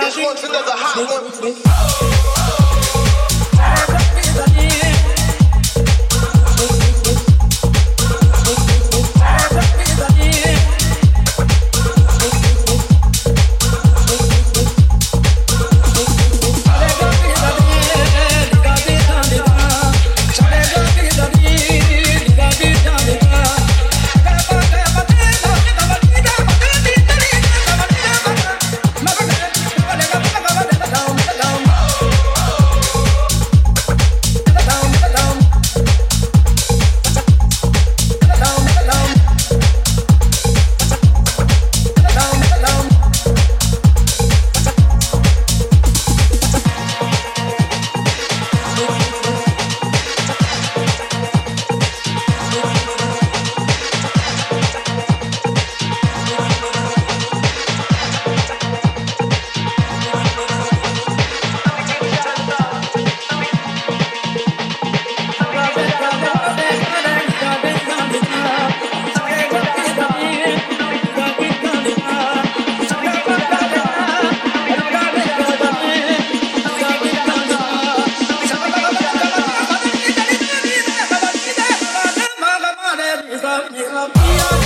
This one's another hot one. melodía.